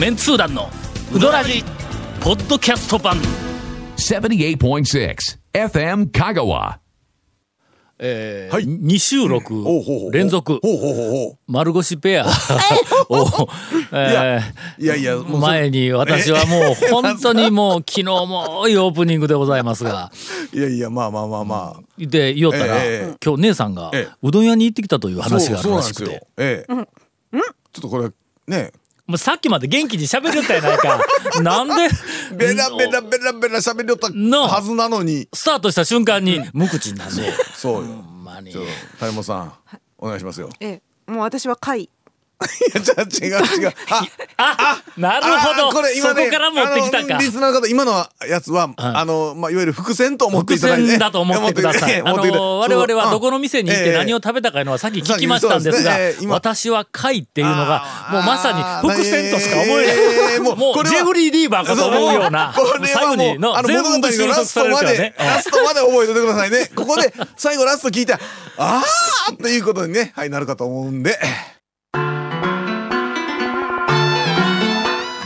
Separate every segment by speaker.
Speaker 1: メンツー団のウドラジポッドキャスト版。
Speaker 2: 78.6 FM Kagawa.
Speaker 1: えー
Speaker 3: はい。
Speaker 1: 2収録連続。丸腰ペア。を、え
Speaker 3: ういやいや
Speaker 1: 前に私はもう本当にもう昨日もいいオープニングでございますが。
Speaker 3: いやいやまあまあまあまあ。
Speaker 1: で言おったら、
Speaker 3: ええ。
Speaker 1: 今日姉さんが
Speaker 3: ええ。
Speaker 1: うどん屋に行ってきたという話があるらしくて。
Speaker 3: ちょっとこれね
Speaker 1: もうさっきまで元気に喋りよったやないか。なんで？
Speaker 3: ベラベラベラベラ喋りよった
Speaker 1: の。
Speaker 3: はずなのに。
Speaker 1: スタートした瞬間に無口になんで
Speaker 3: そうよ。
Speaker 1: ほん
Speaker 3: さんお願いしますよ。
Speaker 4: ええ、もう私は貝。
Speaker 3: いやじゃあ違う違う。あ
Speaker 1: あなるほ
Speaker 3: あ
Speaker 1: ど
Speaker 3: これ今ね
Speaker 1: そこから持ってきたか。
Speaker 3: リスナーの方今のやつはあのまあいわゆる伏線と思っていただいて。
Speaker 1: 伏線だと思ってください。あの我々はどこの店に行って
Speaker 3: ええ。
Speaker 1: 何を食べたかいうのはさっき聞きましたんですが
Speaker 3: ええ、今。
Speaker 1: 私は貝っていうのがもうまさに伏線としか思え
Speaker 3: え
Speaker 1: ない。
Speaker 3: えもう
Speaker 1: も
Speaker 3: これは。
Speaker 1: うジェフリー・ディーバーかと思うような最後にの
Speaker 3: あの物語の
Speaker 1: 全部収
Speaker 3: ラ
Speaker 1: 束される
Speaker 3: ストまで
Speaker 1: からね。
Speaker 3: ラストまで覚えててくださいね。ここで最後ラスト聞いたらああっていうことにねはいなるかと思うんで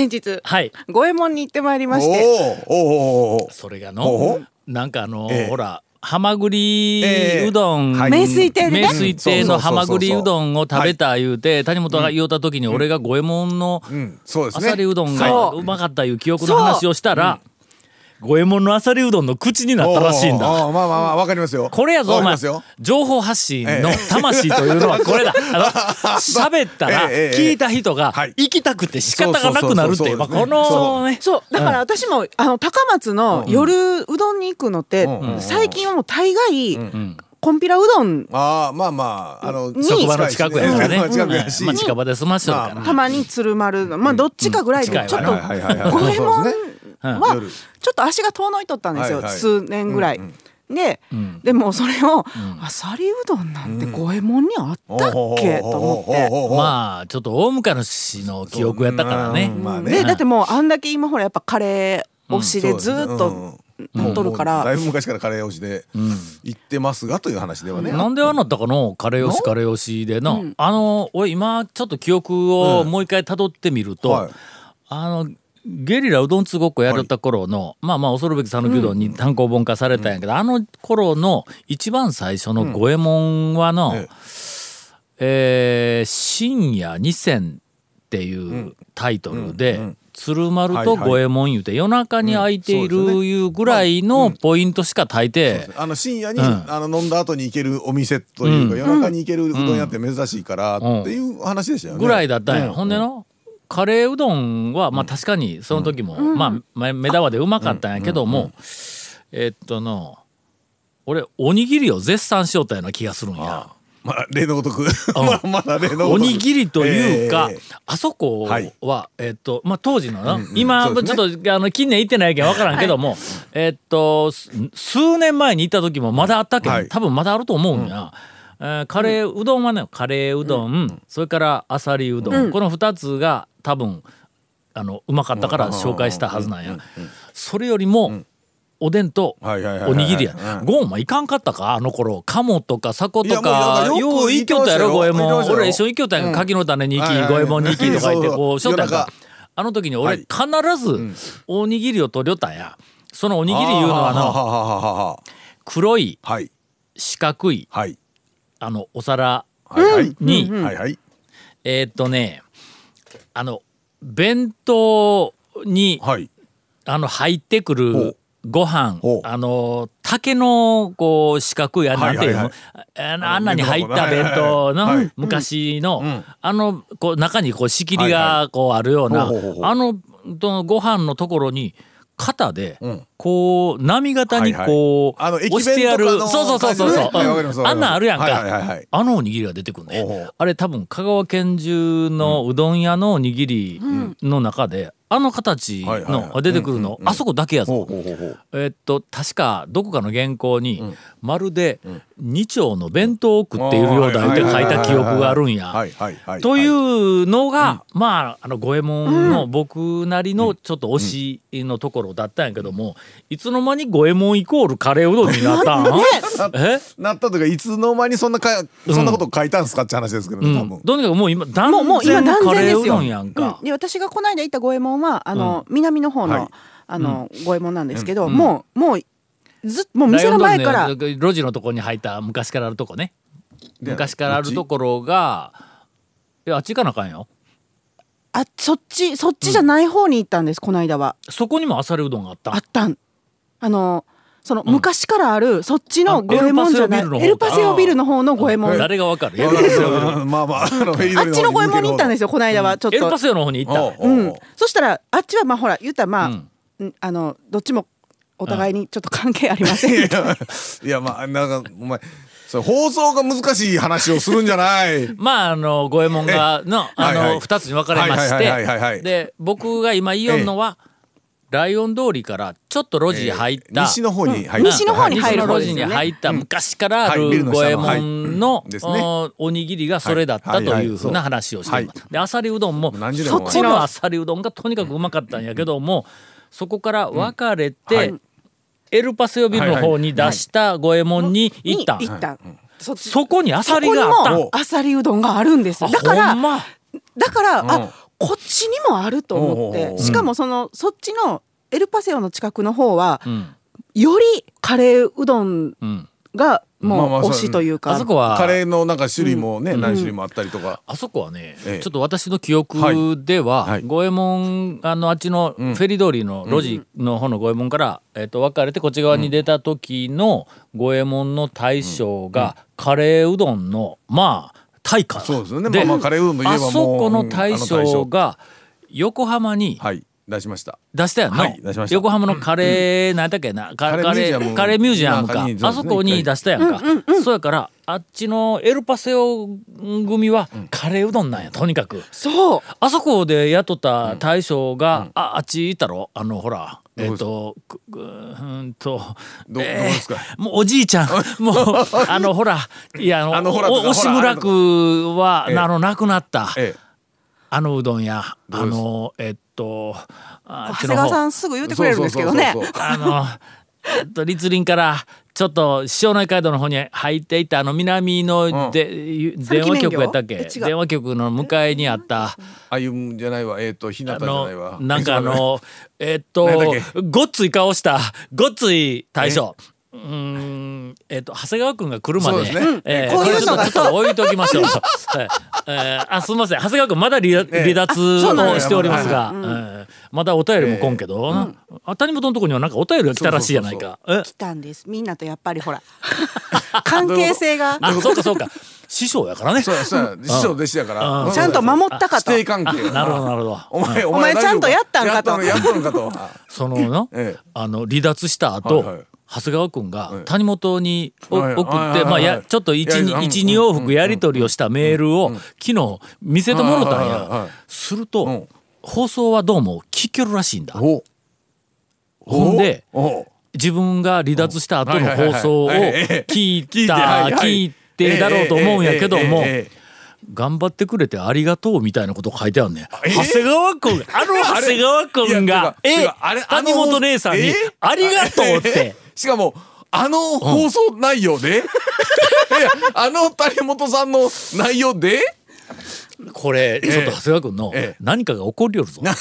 Speaker 4: 先日、
Speaker 1: はい。
Speaker 4: 五右衛門に行ってまいりま
Speaker 3: お
Speaker 4: して。
Speaker 3: おおおお
Speaker 1: それが
Speaker 3: お
Speaker 1: の、なんかあの、
Speaker 3: ええ。
Speaker 1: ほら、ハマグリうどん、
Speaker 3: はい。
Speaker 4: 名水亭
Speaker 1: 名水亭のハマグリうどんを食べた言うて、谷本が言おった時に俺が五右衛門の
Speaker 3: うん。そうです
Speaker 1: あ
Speaker 3: ね
Speaker 1: さりうどんがう。まかったいう記憶の話をしたら、五右衛門のあさりうどんの口になったらしいんだ。
Speaker 3: まあまあまあわかりますよ。
Speaker 1: これやぞ、お前。情報発信の 魂というのはこれだ。喋ったら、聞いた人が
Speaker 3: はい、
Speaker 1: 行きたくて仕方がなくなるっていう、まあ、このね、
Speaker 4: そう、だから私も、あの、高松の夜うどんに行くのって、
Speaker 3: うん。
Speaker 4: 最近はもう大概、
Speaker 1: ん。
Speaker 4: コンピラうどん、
Speaker 3: ああまあまああの
Speaker 4: に
Speaker 1: 職場の近くやからね。
Speaker 3: 職場の近くやし。
Speaker 1: まあ、近場で済ましとるから。
Speaker 4: たまに鶴丸、まあ、どっちかぐらいで、
Speaker 1: うん。
Speaker 4: ちょっと、五右衛門は
Speaker 3: 夜、
Speaker 4: ちょっと足が遠のいとったんですよ、
Speaker 3: はいはい。
Speaker 4: 数年ぐらい。
Speaker 3: うん
Speaker 4: で、
Speaker 1: ん。
Speaker 4: でもそれを、あさりうどんなんて五右衛門にあったっけ？と思って。
Speaker 1: まあ、ちょっと大昔の記憶やったからね。
Speaker 3: まあね。
Speaker 4: でだってもうあんだけ今ほらやっぱカレー推しでずーっと
Speaker 3: う
Speaker 4: るか
Speaker 3: もうだ
Speaker 4: ら
Speaker 3: いぶ昔からカレー推しで行ってますがという話ではね。
Speaker 1: なんでああなったかのカレー推しカレー推しでな、あの俺今ちょっと記憶をもう一回辿ってみると、
Speaker 3: はい。
Speaker 1: あのゲリラうどんつごっこやりよった頃の、まあまあ恐るべき讃岐うどんに単行本化されたんやけど、あの頃の一番最初の五右衛門はの、
Speaker 3: え
Speaker 1: え。ー深夜二銭っていうタイトルで、鶴丸と五右衛門言うて夜中に空いているいうぐらいのポイントしか大抵、
Speaker 3: あの深夜に、
Speaker 1: うん。
Speaker 3: あの飲んだ後に行けるお店というか、
Speaker 1: うん。
Speaker 3: 夜中に行けるうどん屋って珍しいからっていう話でしたよね。
Speaker 1: ぐらいだったんや、
Speaker 3: うん。
Speaker 1: ほんでのカレーうどんはまあ確かにその時も、まあま目玉でうまかったんやけども、えっとの俺おにぎりを絶賛しよったような気がするんや。
Speaker 3: まあ例のごとく。まあまだ例のごとく。
Speaker 1: おにぎりというか、
Speaker 3: ええ。
Speaker 1: あそこは、
Speaker 3: はい。
Speaker 1: えっとまあ当時のな、今、
Speaker 3: そうですね。
Speaker 1: ちょっとあの近年行ってないけん分からんけども、えっとす数年前に行った時もまだあったけん、
Speaker 3: はい。
Speaker 1: 多分まだあると思うんや。えーカレーうどんはねカレーうどん、それからあさりうどん、この2つが多分あのうまかったから紹介したはずなんや。それよりも、おでんとおにぎりや。
Speaker 3: うん。
Speaker 1: ゴンマいかんかったか？あの頃。鴨とかサコとか、
Speaker 3: よ
Speaker 1: う行きよったやろ、
Speaker 3: 行
Speaker 1: 五右衛門。俺一緒に行きよったんや。柿の種に行き、五右衛門に行きとか言って、こう、しょったやんか。あの時に俺
Speaker 3: はい。
Speaker 1: 必ずおにぎりを取りよったんや。そのおにぎりいうのはあの、黒い
Speaker 3: はい。
Speaker 1: 四角い、
Speaker 3: はい。
Speaker 1: あの、お皿に、えーっとね、あの、弁当に、
Speaker 3: はい。
Speaker 1: あの入ってくるご飯あの竹のこう四角いあなんていうの、
Speaker 3: はいはい
Speaker 1: あんなに入った弁当の 昔の、
Speaker 3: ん。
Speaker 1: あのこう中にこう仕切りがこうあるような、あのとご飯のところに肩で
Speaker 3: うん。
Speaker 1: こう波型にこう押してやる。そうそうそうそうそう、あんなんあるやんか、あのおにぎりが出てくるね。あれ多分香川県中のうどん屋のおにぎりの中で、あの形の出てくるの、あそこだけやぞ。えっと確かどこかの原稿に、まるで二丁の弁当を食っているようだって書いた記憶があるんや。
Speaker 3: はいはいはい
Speaker 1: というのが、まああの五右衛門の僕なりのちょっと推しのところだったんやけども、いつの間に五右衛門イコールカレーうどんになったん？え？
Speaker 3: なったというかいつの間にそんなかそんなこと書いたんすかって話ですけどね多分。
Speaker 1: とにかくもう今断
Speaker 4: もうもう今
Speaker 1: 然
Speaker 4: 断
Speaker 1: カレーうど。んやんか。
Speaker 4: うん。で私がこの間行った五右衛門はあの、南の方の、
Speaker 3: はい。
Speaker 4: あの、五右衛門なんですけど、もうもうずっもう店の前から。
Speaker 1: ね路地のところに入った昔からあるとこね。
Speaker 3: で
Speaker 1: 昔からあるところがいやあっち行かなあかんよ。
Speaker 4: あそっちそっちじゃない方に行ったんです、この間は。
Speaker 1: そこにもあさりうどんがあった
Speaker 4: あったん。あのその昔からあるそっち
Speaker 1: あ
Speaker 4: の五右衛門じゃない
Speaker 1: エルパセオビルの方
Speaker 4: の五右衛門。
Speaker 1: 誰がわかるエ
Speaker 3: わ
Speaker 1: ルパセオ
Speaker 3: うんまあまああ
Speaker 4: っちの五右衛門に行ったんですよこの間は。ちょっと。
Speaker 1: エルパ。セオの方に行った。
Speaker 4: そしたらあっちはまあほら言ったらまあ、あのどっちもお互いにちょっと関係ありません。
Speaker 3: いやまあなんかお前放送が難しい話をするんじゃない。
Speaker 1: まああの五右衛門がのあ
Speaker 3: はいはい。
Speaker 1: の二つに分かれまして。で僕が今言おうのはライオン通りからちょっと路地に入った。
Speaker 3: 西の方に入った。
Speaker 4: 西の方に入る
Speaker 1: 路地に入った。昔からある五右衛門のおおにぎりがそれだったというふうな話をしています。であさりうどんもそっちのあさりうどんがとにかくうまかったんやけどもそこから分かれてエルパセオビルの方に出した五右衛門に行った。
Speaker 4: 行った。ん。そ
Speaker 1: そこにあさりがあった。
Speaker 4: あさりうどんがあるんです
Speaker 1: あ
Speaker 4: だからだから、
Speaker 3: うん。
Speaker 4: あこっちにもあると思って
Speaker 3: う
Speaker 4: しかもそのそっちのエルパセオの近くの方は
Speaker 1: うん。
Speaker 4: よりカレーうどん
Speaker 1: うん。
Speaker 4: が
Speaker 3: まあまあ
Speaker 4: もう。推しというか、
Speaker 1: あそこは。
Speaker 3: カレーのなんか種類もね何種類もあったりとか。
Speaker 1: あそこはね、
Speaker 3: ええ。
Speaker 1: ちょっと私の記憶では、
Speaker 3: はい。はい。
Speaker 1: 五右衛門あのあっちのフェリ通りの路地の方の五右衛門から、えっと分かれてこっち側に出た時の五右衛門の大将がカレーうどんのまあ大家
Speaker 3: そうですよね。まあまあカレーうどんといえばもう
Speaker 1: あそこの大将
Speaker 3: 将。
Speaker 1: が横浜に
Speaker 3: はい。出しました。
Speaker 1: 出したやんの、
Speaker 3: はい出しました。
Speaker 1: 横浜のカレー、なんだっけな？カレ
Speaker 3: レーミュージアム。
Speaker 1: ーカレーミュージアムか。
Speaker 3: ね。
Speaker 1: あそこに出したやんか、そうやからあっちのエルパセオ組はカレーうどんなんやとにかく。
Speaker 4: そう。
Speaker 1: あそこで雇った大将が、ああっち行ったろ？あのほらえっ、とくぐうんと。
Speaker 3: ど
Speaker 1: えー
Speaker 3: ですか？
Speaker 1: もうおじいちゃん。もう あのほらいやあの押村区は、
Speaker 3: ええ
Speaker 1: あの亡くなった、
Speaker 3: ええ。
Speaker 1: あのうどん屋。あのえっとあっち
Speaker 4: 長谷川
Speaker 1: の方
Speaker 4: さんすぐ言うてくれるんですけどね。
Speaker 1: あの、えっと、立林から、ちょっと、塩内街道の方に入っていった、あの、南ので、ゆ電話局やったっけ？電話局の向かいにあった、
Speaker 3: あゆむじゃないわ。えっと日向
Speaker 1: あ
Speaker 3: じゃないわ。
Speaker 1: の、なんかあの、えっとごっつい顔した、ごっつい大将。うーんえっと長谷川君が来るまで、
Speaker 3: そうですね。
Speaker 1: えー
Speaker 4: こういうのが
Speaker 1: ちょっとちょっと置いときましょう。はいえーあすみません。長谷川君まだ離離脱をしておりますが、えーまだお便りも来んけど、あ谷本のとこにはなんかお便りが来たらしいやないか。え？
Speaker 4: 来たんです。みんなとやっぱりほら。関係性が。
Speaker 1: あそうかそうか。師匠やからね。
Speaker 3: そうやそうや。師匠弟子やから。
Speaker 1: うん。
Speaker 4: ちゃんと守ったかと。
Speaker 3: 師弟関係
Speaker 1: な。るほどなるほど。
Speaker 3: お前
Speaker 4: お前ちゃんとやったんかと。
Speaker 3: やったのやったのかと。
Speaker 1: そのの、
Speaker 3: ええ。
Speaker 1: あの離脱した後、
Speaker 3: はいはい
Speaker 1: 長谷川君が
Speaker 3: はい。
Speaker 1: 谷本にお
Speaker 3: はい
Speaker 1: 送って、まあやちょっと一
Speaker 3: いやうん
Speaker 1: 二一二往復やり取りをしたメールを昨日見せてもろたんや。
Speaker 3: い。
Speaker 1: すると、
Speaker 3: うん。
Speaker 1: 放送はどうも聞けるらしいんだ。
Speaker 3: お
Speaker 1: ほんで
Speaker 3: お
Speaker 1: 自分が離脱した後の放送を聞いた聞いてだろうと思うんやけども頑張ってくれてありがとうみたいなこと書いてあるねん。長谷川君あの長谷川君がえ谷本姉さんに
Speaker 3: え「
Speaker 1: ありがとう」って
Speaker 3: しかもあの放送内容で、いやあの谷本さんの内容で？
Speaker 1: これちょっと長谷川君の
Speaker 3: ええ。
Speaker 1: 何かが起こりよるぞ。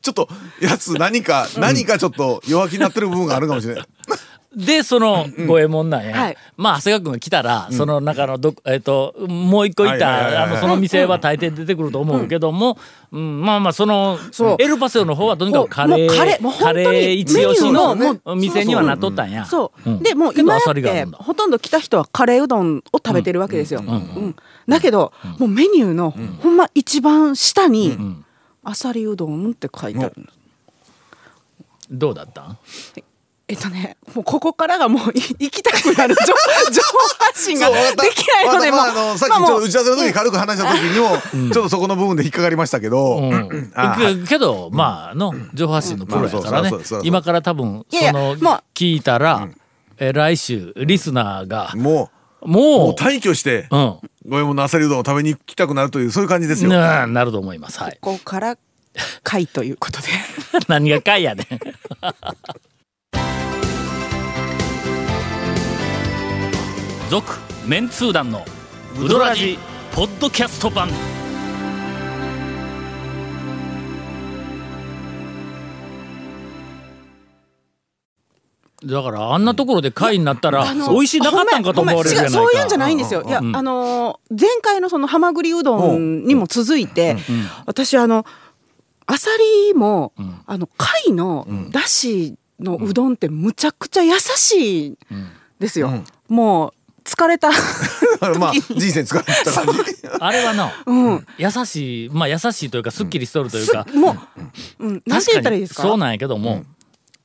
Speaker 3: ちょっとやつ何か何かちょっと弱気になってる部分があるかもしれない。
Speaker 1: でその五右衛門なんや、
Speaker 4: はい。
Speaker 1: まあ長谷川君が来たら、その中のど、えっともう一個いたあのその店は大抵出てくると思うけども、うん。まあまあそのエルパセオの方はとにかくカレー。
Speaker 4: カレー
Speaker 1: 一押し
Speaker 4: の
Speaker 1: 店にはなっとったんや。
Speaker 4: そう、
Speaker 1: ん。
Speaker 4: でもう今やってほとんど来た人はカレーうどんを食べてるわけですよ。うん。だけど、もうメニューの、ほんま一番下に、
Speaker 1: ん。
Speaker 4: あさりうどんって書いてある、
Speaker 1: どうだったん？
Speaker 4: えっとねもうここからがもうい 行きたくなる情 情報発信ができないので
Speaker 3: まあ
Speaker 4: もう
Speaker 3: まああのさっきちょっと打ち合わせの時に軽く話した時にもちょっとそこの部分で引っかかりましたけど、
Speaker 1: うん。
Speaker 3: あ
Speaker 1: けけどまあの情報発信のプロやからね。今から多分
Speaker 4: いやいや
Speaker 1: その聞いたらえ来週リスナーが
Speaker 3: もうも
Speaker 1: も
Speaker 3: う退去して
Speaker 1: ううん。
Speaker 3: 五右衛門のあさりうどんを食べに行きたくなるというそういう感じですよ。
Speaker 1: ななると思います。はい。
Speaker 4: ここから回ということで。
Speaker 1: 何がかいやねん続メンツー団のウドラジポッドキャスト版。だからあんなところで会になったら美味しいなかったんかと思われるじゃないか。
Speaker 4: そういうんじゃないんですよ。いや、
Speaker 1: うん。
Speaker 4: あのー前回のそのハマグリうどんにも続いて、私あのあさりも、あの貝のだしのうどんってむちゃくちゃ優しいんですよ。もう疲れた。
Speaker 3: まあ人生使った感じ。
Speaker 1: あれはな、
Speaker 4: うん、
Speaker 1: 優しいまあ優しいというかすっきりしとるというか、
Speaker 4: もう、うん、なんて言ったらいいですか？
Speaker 1: そうなんやけども、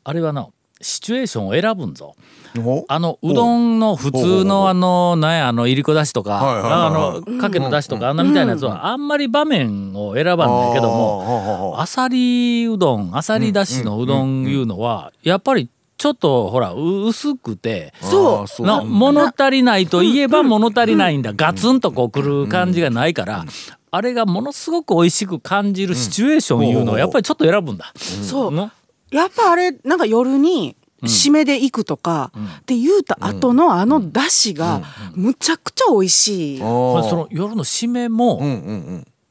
Speaker 1: あれはなシチュエーションを選ぶんぞ。
Speaker 3: お？
Speaker 1: あのうどんの普通のあのなんやあのいりこだしとか
Speaker 3: はいはいはい
Speaker 1: あのかけのだしとかあんなみたいなやつはあんまり場面を選ばんのやけどもあさりうどんあさりだしのうどん。いうのはやっぱりちょっとほらう薄くて
Speaker 4: そう。
Speaker 1: 物足りないといえば物足りないんだ。ガツンとこうくる感じがないからあれがものすごく美味しく感じるシチュエーションいうのをやっぱりちょっと選ぶんだ。
Speaker 4: そう。
Speaker 1: の
Speaker 4: やっぱあれなんか夜に締めで行くとか、って言うた後のあのだしがむちゃくちゃ美味しい。
Speaker 1: まあその夜の締めも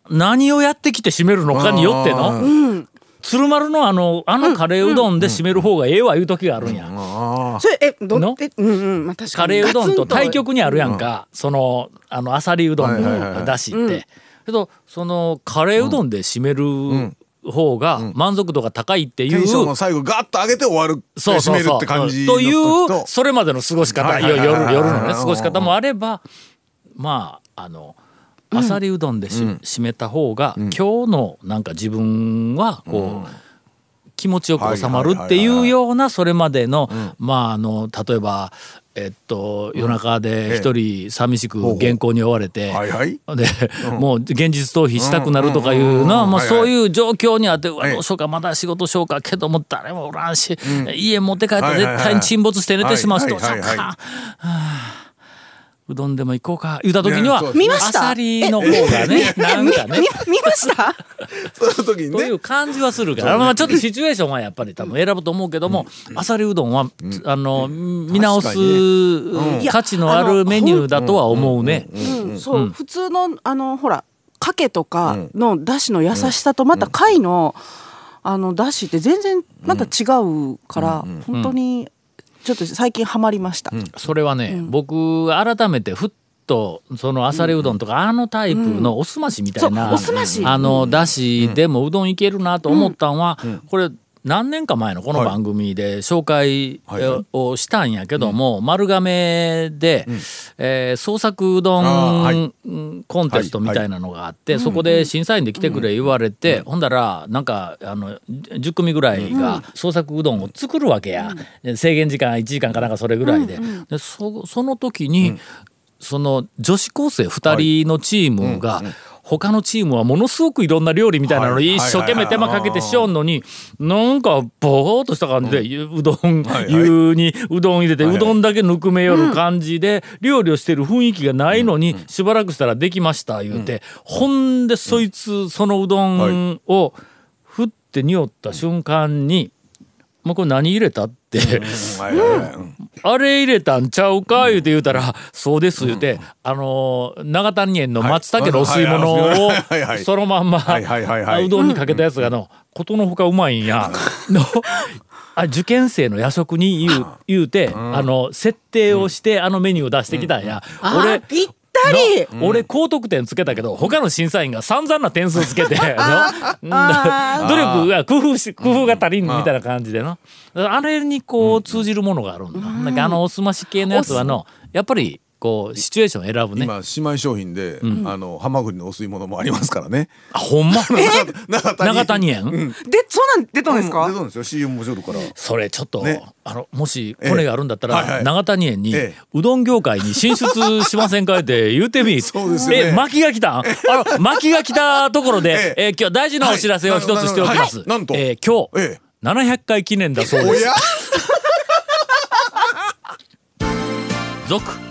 Speaker 1: 何をやってきて締めるのかによって
Speaker 3: あ
Speaker 1: の
Speaker 4: うん。
Speaker 1: 鶴丸のあのあのカレーうどんで締める方がええわいう時があるんや。
Speaker 3: あ
Speaker 4: それえど
Speaker 1: の？
Speaker 4: えうんうんまあ確かに。
Speaker 1: カレーうどんと対極にあるやんか、そのあのあさりうどんのだしって。けどそのカレーうどんで締める方が満足度が高いっていう、
Speaker 3: テンションを最後ガッと上げて終わる
Speaker 1: そうそうそう。
Speaker 3: 締めるって感じの
Speaker 1: と。い
Speaker 3: 時
Speaker 1: うそれまでの過ごし方。夜夜のね過ごし方もあればまああのあさりうどんでし、締めた方が、今日のなんか自分はこう、気持ちよく収まるっていうようなそれまでの、まああの例えばえっと夜中で一人寂しく原稿に追われて、で、もう現実逃避したくなるとかいうのは、まあ、
Speaker 3: はいはい。
Speaker 1: そういう状況にあって、うわ
Speaker 3: ええ。
Speaker 1: どうしようかまだ仕事しようかけども誰もおらんし、家持って帰ったら絶対に沈没して寝てしまうしどうしよう
Speaker 3: はいはいはい
Speaker 1: か、はあうどんでも行こうか言うた時には
Speaker 4: 見ました？
Speaker 1: あさりの方がねなんかね
Speaker 4: 見見ました？
Speaker 3: その時にね。
Speaker 1: という感じはするから、まあ、ちょっとシチュエーションはやっぱり多分選ぶと思うけども、あさりうどんは、あの見直す価値のあるメニューだとは思うね。
Speaker 4: うんそう、普通のあのほらかけとかのだしの優しさとまた貝のあのだしって全然また違うから、本当にちょっと最近ハマりました。
Speaker 1: それはね、僕改めてふっとそのあさりうどんとか、あのタイプのおすましみたいな、
Speaker 4: そうおすまし。
Speaker 1: あのだしでもうどんいけるなと思ったんは、これ何年か前のこの番組で紹介をしたんやけども、丸亀で、えー創作うどん、コンテストみたいなのがあって、そこで審査員で来てくれ言われて、ほんだらなんかあの10組ぐらいが創作うどんを作るわけや、制限時間1時間かなんかそれぐらいで,、でそその時に、その女子高生2人のチームが、他のチームはものすごくいろんな料理みたいなのを
Speaker 3: はい。
Speaker 1: 一生懸命手間かけてしよんのになんかボーっとした感じでうどん湯にうどん入れて
Speaker 3: はいう
Speaker 1: どんだけぬくめよる感じで料理をしてる雰囲気がないのにしばらくしたらできました言うて。ほんでそいつそのうどんを振って匂った瞬間に「もうこれ何入れた?」って。あれ入れたんちゃうか言うて言うたら、そうです言うて、あのー長谷園の松茸のお吸い物
Speaker 3: はい。
Speaker 1: をそのまんま
Speaker 3: はいはいはいはい。う
Speaker 1: どんにかけたやつがのことのほかうまいんや。のあ受験生の夜食に言う言うて、あの設定をしてあのメニューを出してきたんや。
Speaker 4: あ
Speaker 1: 俺
Speaker 4: り。
Speaker 1: の俺高得点つけたけど他の審査員が散々な点数つけて 努力が工夫し工夫が足りんみたいな感じでの。あれにこう通じるものがあるんだ。なんかあのおすまし系のやつはのやっぱりこうシチュエーション選ぶね。
Speaker 3: 今姉妹商品で、あのハマグリのお吸い物もありますからね。
Speaker 1: あほんま？
Speaker 3: 長谷
Speaker 1: 長谷園、
Speaker 4: でそんなん出たんですか、
Speaker 3: 出たんですよ。CM もちょるから。
Speaker 1: それちょっと、
Speaker 3: ね。
Speaker 1: あのもしコネがあるんだったら、
Speaker 3: ええはいはい。
Speaker 1: 長谷園に、
Speaker 3: ええ。
Speaker 1: うどん業界に進出しませんかって言うてみ
Speaker 3: そうですよね。
Speaker 1: え巻きが来たん？あの 巻きが来たところで、
Speaker 3: え
Speaker 1: え。ー今日大事なお知らせを一つしておきます、
Speaker 3: はい。なんと。
Speaker 1: えー今日、
Speaker 3: ええ。
Speaker 1: 700回記念だそうです。
Speaker 3: おや？
Speaker 1: 続